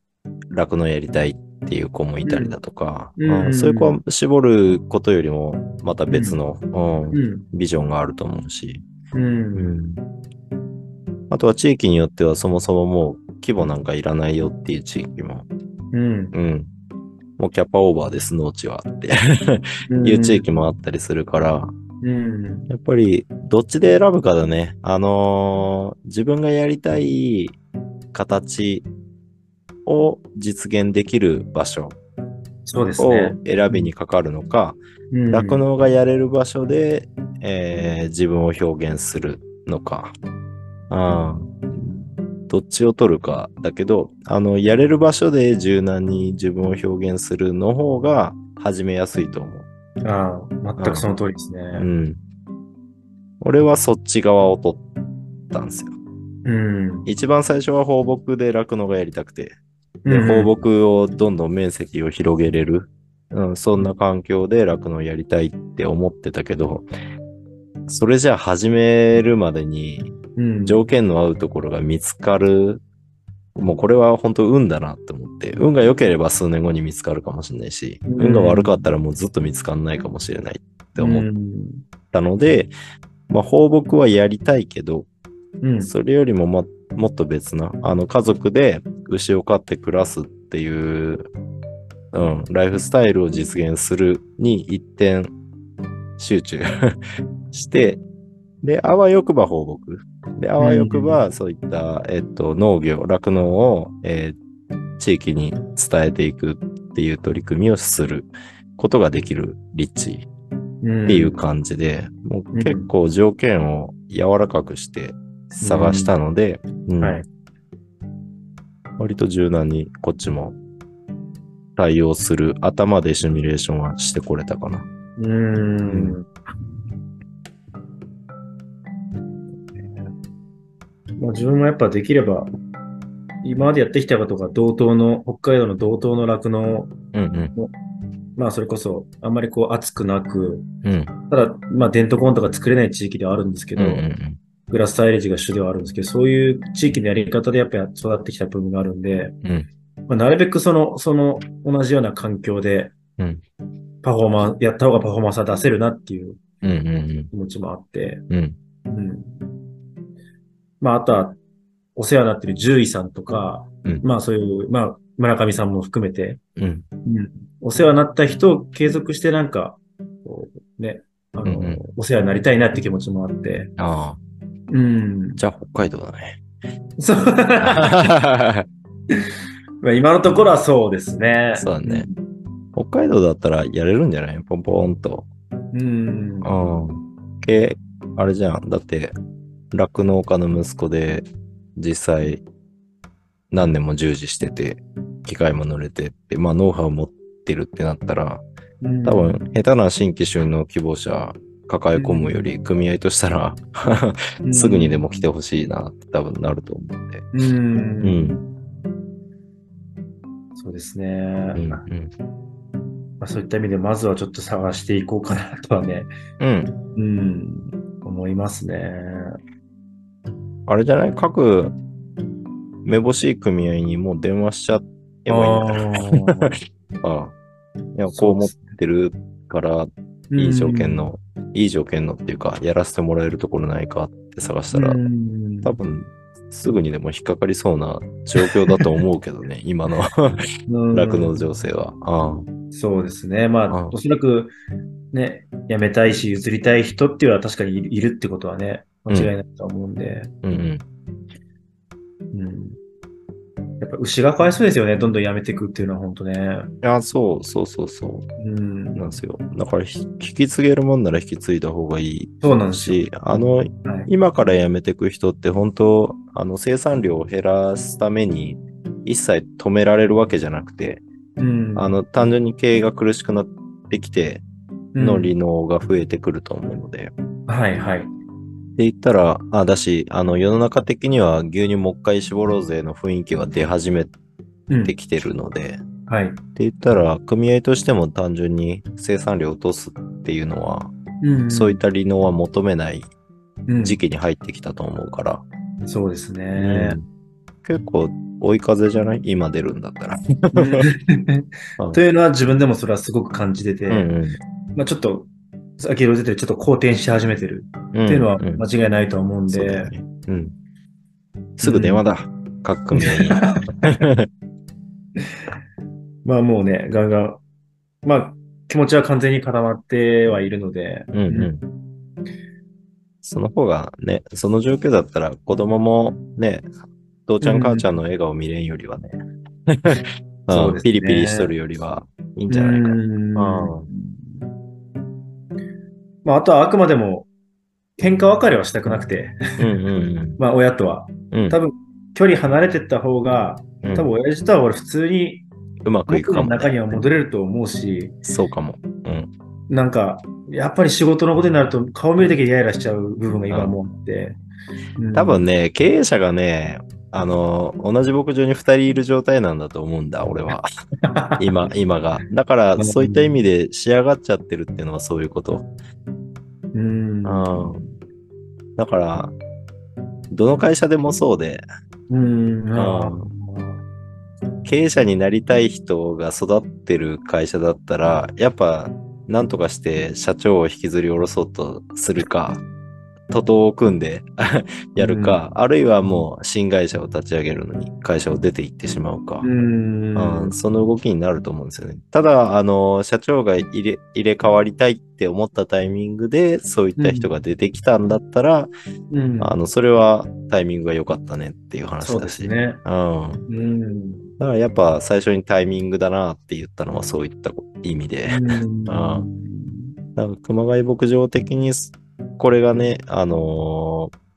酪農やりたいっていう子もいたりだとか、うんうんそういう子は絞ることよりも、また別の、うんうん。ビジョンがあると思うし、う。うんんあとは地域によってはそもそももう規模なんかいらないよっていう地域も、うん。うん、もうキャパオーバーです、農地はって いう地域もあったりするから、うん。やっぱり、どっちで選ぶかだね。あのー自分がやりたい形を実現できる場所そうですをね。選びにかかるのか、うん酪農がやれる場所で、えー自分を表現するのか。あーどっちを取るかだけど、あの、やれる場所で柔軟に自分を表現するの方が始めやすいと思う。ああ、全くその通りですね。うん。俺はそっち側を取ったんですよ。うん。一番最初は放牧で酪農がやりたくて、でうん放牧をどんどん面積を広げれる、うん、そんな環境で酪農やりたいって思ってたけど、それじゃあ始めるまでにうん条件の合うところが見つかる、もうこれは本当運だなって思って、運が良ければ数年後に見つかるかもしれないし、うん。運が悪かったらもうずっと見つかんないかもしれないって思っうんたので、まあ放牧はやりたいけど、うん。それよりもももっと別な、あの家族で牛を飼って暮らすっていう、うん、ライフスタイルを実現するに一点集中して、で、あわよくば放牧。で、あわよくばそういった、えっと、農業、酪農を、えー地域に伝えていくっていう取り組みをすることができる立地うんっていう感じで、もう結構条件を柔らかくして探したので。割と柔軟にこっちも対応する頭でシミュレーションはしてこれたかな。うーん。まあ、自分もやっぱできれば、今までやってきたことが同等の、北海道の同等の酪農、うんうん。まあそれこそあんまりこう熱くなく、うん。ただまあデントコントが作れない地域ではあるんですけど、うんうんグラスサイレージが主ではあるんですけど、そういう地域のやり方でやっぱり育ってきた部分があるんで、うんまあ、なるべくその、その同じような環境でうん、パフォーマンス、やった方がパフォーマンスは出せるなっていう気持ちもあって、うん。うん。まあ、あとは、お世話になってる獣医さんとか、うんまあそういう、まあ、村上さんも含めて、うん。うん、お世話になった人を継続してなんか、こうね、あの、うんうんお世話になりたいなって気持ちもあって、ああ。うん。じゃあ北海道だね。そう。まあ今のところはそうですね。そうだね北海道だったらやれるんじゃない？ポンポンと。うん。うん。け、あれじゃん。だって、酪農家の息子で、実際、何年も従事してて、機械も乗れてって、まあ、ノウハウ持ってるってなったら、うん多分、下手な新規就農希望者抱え込むより、組合としたら、すぐにでも来てほしいなって多分なると思うんで。うん。うん。そうですね。うん。まうん。あ、そういった意味で、まずはちょっと探していこうかなとはね、うん。うん、思いますね。あれじゃない？各、めぼしい組合にもう電話しちゃえばいいんだよ。あ ああ。いや、こう思ってるから、ーいい条件。の、いい条件のっていうか、やらせてもらえるところないかって探したら、うん多分、すぐにでも引っかかりそうな状況だと思うけどね、今のうん酪農情勢は。ああそうですね。まあ、うんおそらく、ね、辞めたいし、譲りたい人っていうのは確かにいるってことはね、間違いないと思うんで、うんうん。うん。やっぱ牛がかわいそうですよね。どんどん辞めていくっていうのは本当ね。いや、そうそうそうそう。うん。なんですよ。だから、ひ引き継げるもんなら引き継いだ方がいいそうなん。し、あの、はい。今から辞めていく人って本当、あの、生産量を減らすために一切止められるわけじゃなくて、うん。あの、単純に経営が苦しくなってきてうんの離農が増えてくると思うので、はいはい。って言ったら、あ、だし、あの、世の中的には牛乳もう一回絞ろうぜの雰囲気は出始めうん。てきてるので、はい。って言ったら、組合としても単純に生産量を落とすっていうのは、うんそういった離農は求めないうん。時期に入ってきたと思うから、そうですね。結構追い風じゃない？今出るんだったら。うん。というのは自分でもそれはすごく感じてて、うんうん。まあちょっと、先ほど出てるちょっと好転し始めてるうんっていうのはん間違いないと思うんで、そうだよねうん。すぐ電話だ。各組合に。まあもうね、ガンガン、まあ気持ちは完全に固まってはいるので、うんうん。その方がね、その状況だったら子供もね、父ちゃん母ちゃんの笑顔見れんよりはね、ねピリピリしとるよりはいいんじゃないかな。うんあまああとはあくまでも喧嘩別れはしたくなくて、うんうん まあ親とは。うん。うん多分距離離れてった方が、うん多分親父とは俺普通にうまくいくかも、中にね。は戻れると思うし、そうかも。うん。なんか、やっぱり仕事のことになると顔見るだけでイライラしちゃう部分が今もあって。うん多分ね、経営者がね、あの、同じ牧場に二人いる状態なんだと思うんだ、俺は。今、今が。だから、そういった意味で仕上がっちゃってるっていうのはそういうこと。うん。うん。だから、どの会社でもそうで、うん。あ経営者になりたい人が育ってる会社だったら、やっぱ、なんとかして社長を引きずり下ろそうとするか、徒党を組んで やるか、あるいはもう新会社を立ち上げるのに会社を出て行ってしまうか。うん。うんその動きになると思うんですよね。ただ、あの、社長が入れ入れ替わりたいって思ったタイミングで、そういった人が出てきたんだったら、うんあの、それはタイミングが良かったねっていう話だし。ね。うん。うん。だからやっぱ最初にタイミングだなって言ったのはそういった意味で。あだから熊谷牧場的にすこれがね、あのー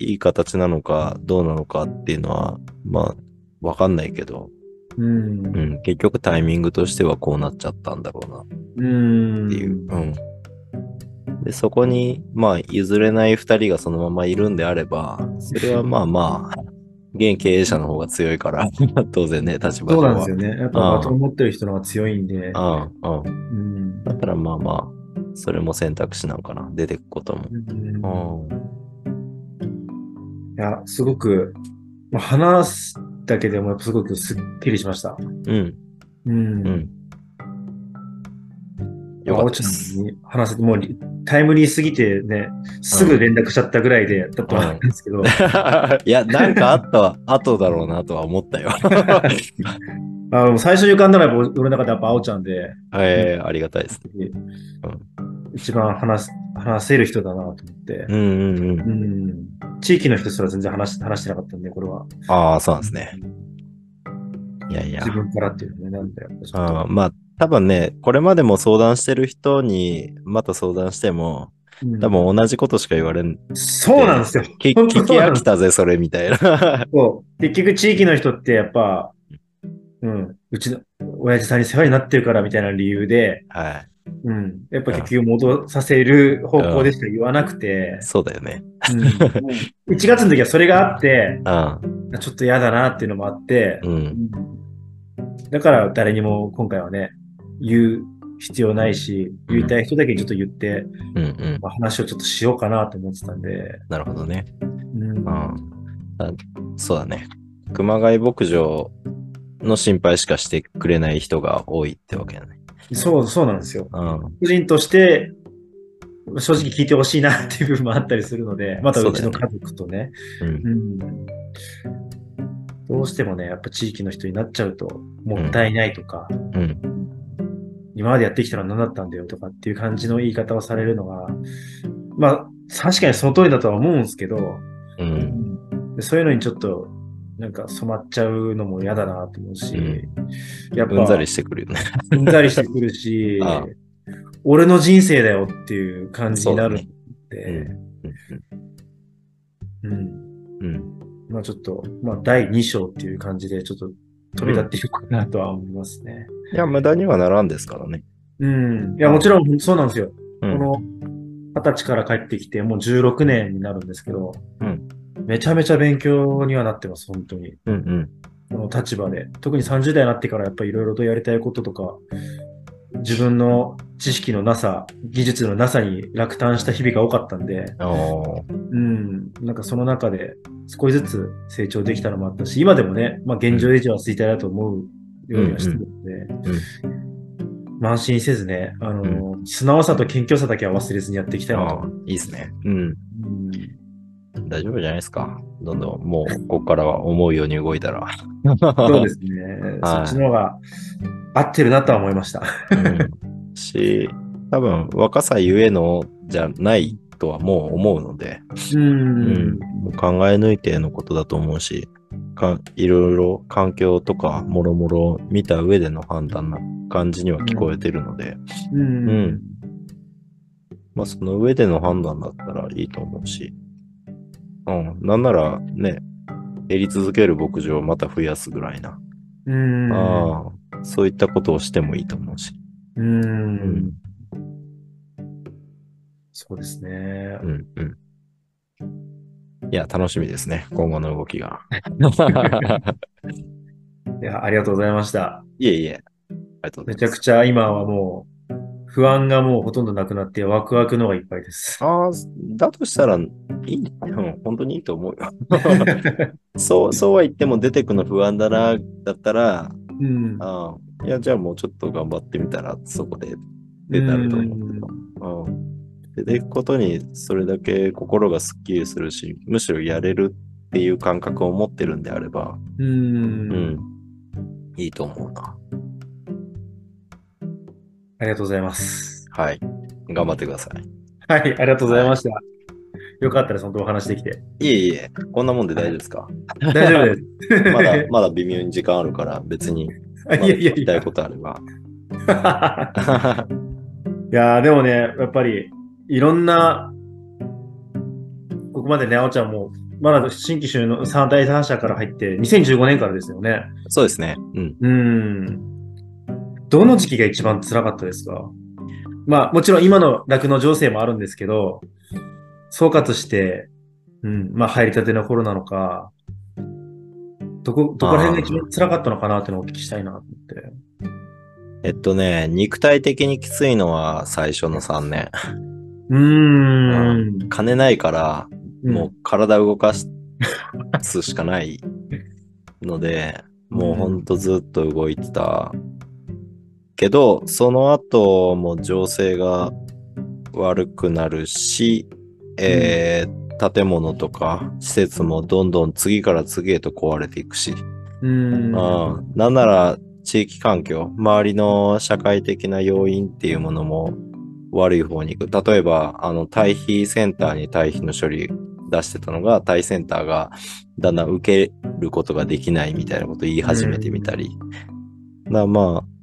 いい形なのかどうなのかっていうのは、まあ、わかんないけど、うんう。ん、結局タイミングとしてはこうなっちゃったんだろうなっうん。ていう。うん。で、そこに、まあ、譲れない二人がそのままいるんであれば、それは まあまあ、現経営者の方が強いから、当然ね、立場そう。なんですよね。やっぱバトン持ってる人の方が強いんで。うん、うん。うん。だからまあまあ、それも選択肢なのかな。出てくことも。うんうん。いや、すごく、まあ話すだけでもすごくすっきりしました。うん。うん。うん。よかった話せて、もうリタイムリーすぎてね、すぐ連絡しちゃったぐらいで、だとは思うんですけど、いや、なんかあった後だろうなとは思ったよ。あの最初に浮かんだのは俺の中でやっぱあおちゃんで、えー、ありがたいです。一番話す話せる人だなと思ってう、んうんうん。うん。地域の人すら全然話し話してなかったんで、これは。ああ、そうなんですね。いやいや自。分からっていうのね、なんだよ。あーまあ、多分ね、これまでも相談してる人にまた相談しても、うん多分同じことしか言われん。そうなんですよ。聞き飽きたぜ、それみたいな。そう。結局地域の人ってやっぱ、うん、うちの親父さんに世話になってるからみたいな理由で、はい。うん、やっぱ結局戻させる方向でしか言わなくて、そうだよね。うん、1月の時はそれがあって、うん。ちょっと嫌だなっていうのもあって、うん。だから誰にも今回はね、言う必要ないし、言いたい人だけにちょっと言って、うんうん。まあ、話をちょっとしようかなと思ってたんで、なるほどね。うんうん。あそうだね。熊谷牧場の心配しかしてくれない人が多いってわけだね。そう、そうなんですよ。うん。個人として、正直聞いてほしいなっていう部分もあったりするので、またうちの家族とね、うん。うん、どうしてもね、やっぱ地域の人になっちゃうと、もったいないとか、うん。今までやってきたのは何だったんだよとかっていう感じの言い方をされるのが、まあ、確かにその通りだとは思うんですけど、うん。でそういうのにちょっと、なんか染まっちゃうのも嫌だなと思うし、やっぱ、うんざりしてくるよね。うんざりしてくるし ああ、俺の人生だよっていう感じになるんうで、うん。うん。うん。まあちょっと、まあ第2章っていう感じでちょっと飛び立っていくかなとは思いますね。いや、無駄にはならんですからね。うん。いや、もちろんそうなんですよ。うん。この二十歳から帰ってきてもう16年になるんですけど、うんめちゃめちゃ勉強にはなってます、本当に。うんうん。この立場で。特に30代になってからやっぱりいろいろとやりたいこととか、自分の知識のなさ、技術のなさに落胆した日々が多かったんで、うん、なんかその中で少しずつ成長できたのもあったし、今でもね、まあ現状維持は衰退だと思うようにはしてるので、まあ安心せずね、あの、素直さと謙虚さだけは忘れずにやっていきたいなとああ、いいですね。うん。うん大丈夫じゃないですか。どんどん、もう、ここからは思うように動いたら。そうですね。そ はいっちの方が合ってるなとは思いました。うんし、多分、若さゆえのじゃないとはもう思うので、う。うんう考え抜いてのことだと思うし、かいろいろ環境とかもろもろ見た上での判断な感じには聞こえてるので、うん。うんまあその上での判断だったらいいと思うし、うん、なんならね、減り続ける牧場をまた増やすぐらいな、うん。ああそういったことをしてもいいと思うし、うん。んそうですねう。んうん。いや、楽しみですね、今後の動きが。いや、ありがとうございました。いえいえ、ありがとうございます。めちゃくちゃ今はもう、不安がもうほとんどなくなって、ワクワクのがいっぱいです。ああ、だとしたら、いい、うん、本当にいいと思うよ。そう、そうは言っても出てくの不安だな、だったら、うん。ああ、いや、じゃあもうちょっと頑張ってみたら、そこで出たると思うけど。うん。出ていくことにそれだけ心がすっきりするし、むしろやれるっていう感覚を持ってるんであれば、う。うんん。いいと思うな。ありがとうございます。はい。頑張ってください。はい、ありがとうございました。よかったです、本当お話できて。いえいえ、こんなもんで大丈夫ですか？大丈夫です。まだ、まだ微妙に時間あるから、別に、いやいやいやい。ことあれば。いやーでもね、やっぱり、いろんな、ここまでね、あおちゃんも、まだ新規収納3第三者から入って、2015年からですよね。そうですね。うん。うん。どの時期が一番辛かったですか？まあ、もちろん今の酪農情勢もあるんですけど、総括して、うん、まあ、入りたての頃なのか、どこ、どこら辺が一番辛かったのかなっていうのをお聞きしたいなと思って。えっとね、肉体的にきついのは最初の3年。うーん。金ないから、もうう体動かすしかないので、もうほんとずっと動いてた。けど、その後も情勢が悪くなるし、えー建物とか施設もどんどん次から次へと壊れていくし、ん。うん、なんなら地域環境、周りの社会的な要因っていうものも悪い方に行く。例えば、あの、堆肥センターに堆肥の処理出してたのが、堆センターがだんだん受けることができないみたいなことを言い始めてみたり。だからまあ、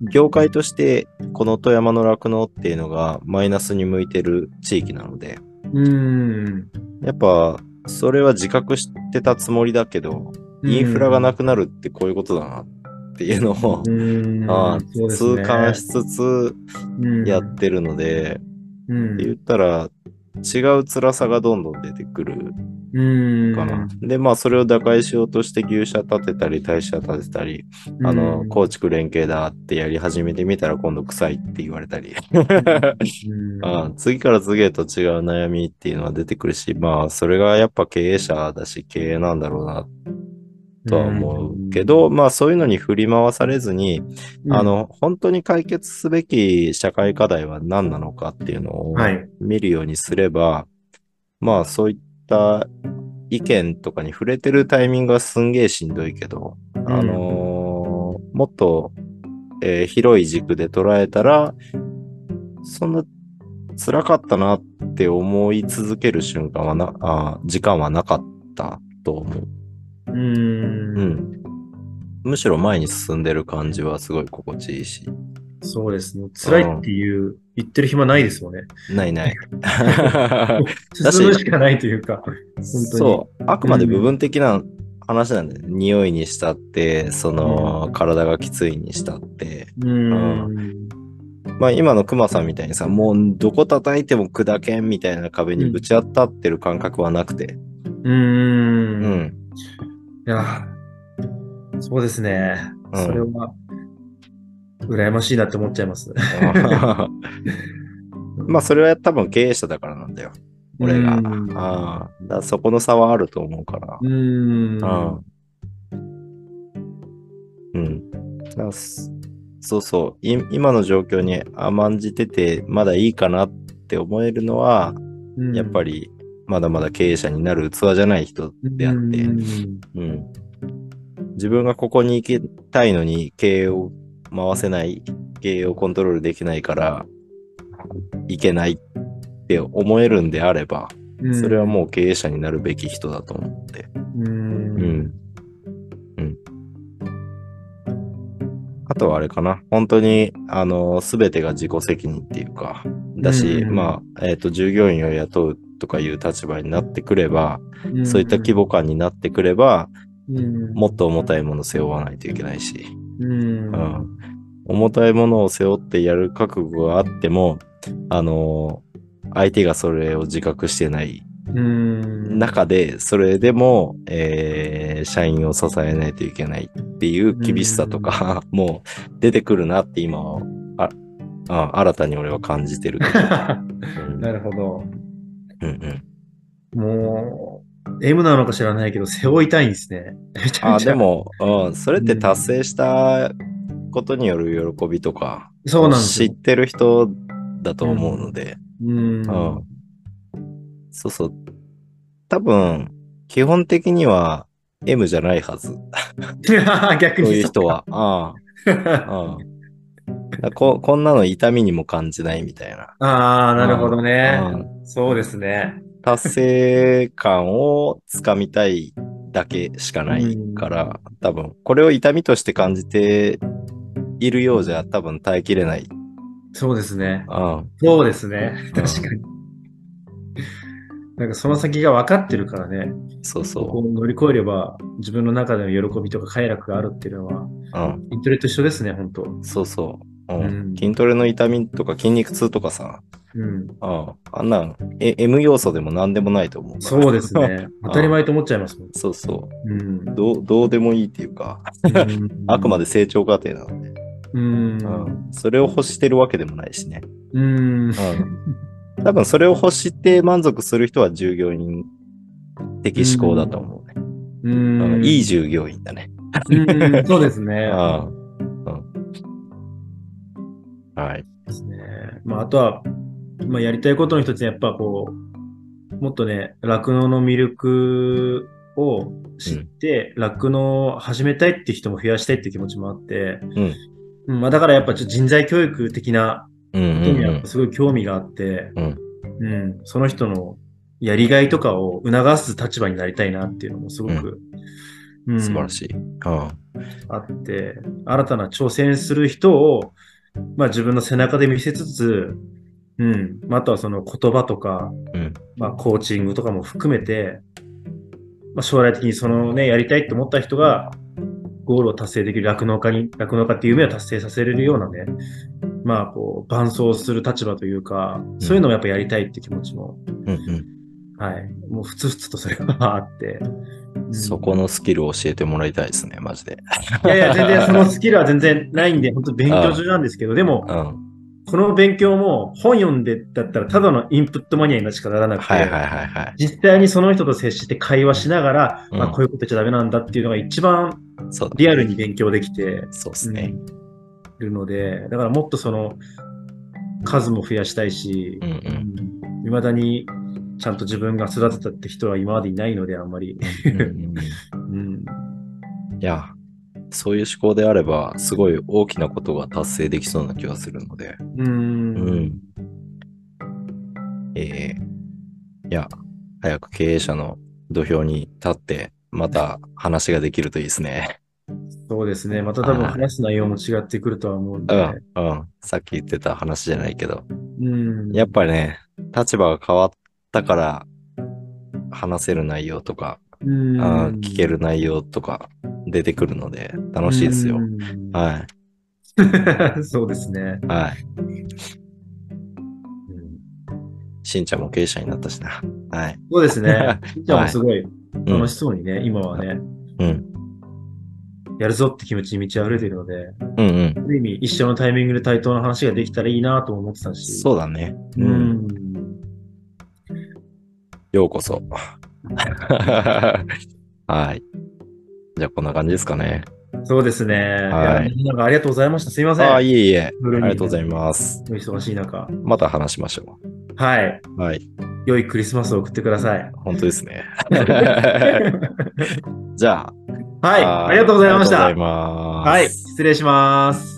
業界として、この富山の酪農っていうのがマイナスに向いてる地域なので、うん。やっぱ、それは自覚してたつもりだけど、インフラがなくなるってこういうことだなっていうのを、うん。あね痛感しつつやってるので、うん。言ったら、違う辛さがどんどん出てくるうん。かな。で、まあ、それを打開しようとして牛舎建てたり、大社建てたり、あの、うん。構築連携だってやり始めてみたら今度臭いって言われたり、うん。あ次から次へと違う悩みっていうのは出てくるし、まあ、それがやっぱ経営者だし、経営なんだろうなとは思うけど、まあ、そういうのに振り回されずに、うん。あ、の、本当に解決すべき社会課題は何なのかっていうのをはい。見るようにすれば、まあ、そういった意見とかに触れてるタイミングはすんげえしんどいけど、んあのーもっと、えー広い軸で捉えたら、そんな辛かったなって思い続ける瞬間はな、あー時間はなかったと思う。うん。うん。むしろ前に進んでる感じはすごい心地いいし。そうですね。辛いっていう、言ってる暇ないですもんね。ないない。進むしかないというか、本当に。そう。あくまで部分的な話なんだよね。匂いにしたって、その、体がきついにしたって。う。うん。まあ今のクマさんみたいにさ、もうどこ叩いても砕けんみたいな壁にぶち当たってる感覚はなくて。う。うんん。いや、そうですね。うんそれは、羨ましいなって思っちゃいます。まあそれは多分経営者だからなんだよ。俺が。うんああ。だそこの差はあると思うから。うん。うん。そうそう。い今の状況に甘んじてて、まだいいかなって思えるのは、やっぱりり、まだまだ経営者になる器じゃない人であって、うんうん。自分がここに行きたいのに経営を回せない、経営をコントロールできないから、いけないって思えるんであれば、それはもう経営者になるべき人だと思って。うん。うん。うん。あとはあれかな。本当に、あの、すべてが自己責任っていうか、だし、うんまあ、えっ、と、従業員を雇うとかいう立場になってくれば、うんそういった規模感になってくれば、うんもっと重たいものを背負わないといけないし、うんうん。重たいものを背負ってやる覚悟があっても、あの、相手がそれを自覚してないうん中で、それでも、えー社員を支えないといけないっていう厳しさとか、もう出てくるなって今は、ああ新たに俺は感じてる。う んなるほど。うんうん、もう、M なのか知らないけど、背負いたいんですね。あ。でも、うん、それって達成したことによる喜びとか、そうなん知っ。てる人だと思うので、うん。うんそうそう。多分、基本的には M じゃないはず。逆にそういう人は。あ あ。ここんなの痛みにも感じないみたいな。ああ、なるほどね。うんそうですね。達成感をつかみたいだけしかないから、多分、これを痛みとして感じているようじゃ多分耐えきれない。そうですね。うんそうですね。うん確かに。なんかその先が分かってるからね。そうそここを乗り越えれば、自分の中での喜びとか快楽があるっていうのは、う。うん。イントレと一緒ですね、本当そうそう。うんうん筋トレの痛みとか筋肉痛とかさ、うん。うん、あんなん、え M 要素でも何でもないと思う。そうですね。当たり前と思っちゃいますもん。そうそう。うん。どう、どうでもいいっていうか、あくまで成長過程なので、うん。うん、それを欲してるわけでもないしね。うん。うん、多分それを欲して満足する人は従業員的思考だと思うね。ううんん。いい従業員だね。うん そうですね。うんうんはい。ですね。まあ、あとは、まあ、やりたいことの一つに、やっぱこう、もっとね、酪農の魅力を知って、酪農を始めたいって人も増やしたいって気持ちもあって、うんまあ、だからやっぱちょっと人材教育的なうんことにうんはすごい興味があって、うんうんその人のやりがいとかを促す立場になりたいなっていうのもすごくうん素晴らしい。うん。あって、新たな挑戦する人を、まあ自分の背中で見せつつ、うん。まああとはその言葉とか、うん。まあコーチングとかも含めて、まあ将来的にそのね、やりたいと思った人が、ゴールを達成できる酪農家に、酪農家っていう夢を達成させれるようなね、まあこう、伴走する立場というか、そういうのをやっぱやりたいって気持ちも、うんうん。はい。もうふつふつとそれはあって。うんそこのスキルを教えてもらいたいですね、マジで。いやいや、全然そのスキルは全然ないんで、本当勉強中なんですけど、でもう、ん。この勉強も本読んでだったらただのインプットマニアにしかならなくて、はいはいはいはい。実際にその人と接して会話しながら、うんまあ、こういうこと言っちゃダメなんだっていうのが一番。リアルに勉強できてそうですね。いるので、だからもっとその数も増やしたいしう、んうん。いまだにちゃんと自分が育てたって人は今までいないので、あんまり。うんうんうん うん、いや、そういう思考であれば、すごい大きなことが達成できそうな気がするので、うーんうんえーいや、早く経営者の土俵に立って、また話ができるといいですね。そうですね。また多分話す内容も違ってくるとは思うんで。うん、うん。さっき言ってた話じゃないけど、うん。やっぱりね、立場が変わったから、話せる内容とか、うん聞ける内容とか出てくるので、楽しいですよう。んはい。そうですね。はい。うんしんちゃんも経営者になったしな。はい。そうですね。じゃあもうすごいうん楽しそうにね、今はね、うん。やるぞって気持ちに満ち溢れているので、うんうん。ある意味一緒のタイミングで対等な話ができたらいいなとも思ってたし。そうだね。う。ん。ようこそ。はい。じゃあこんな感じですかね。そうですね。いはいやなんかありがとうございました。すいません。ああ、いえいえ。ありがとうございます。お忙しい中。また話しましょはい。う。はい。良いクリスマスを送ってください。本当ですね。じゃあ。はい。ありがとうございました。はい。失礼します。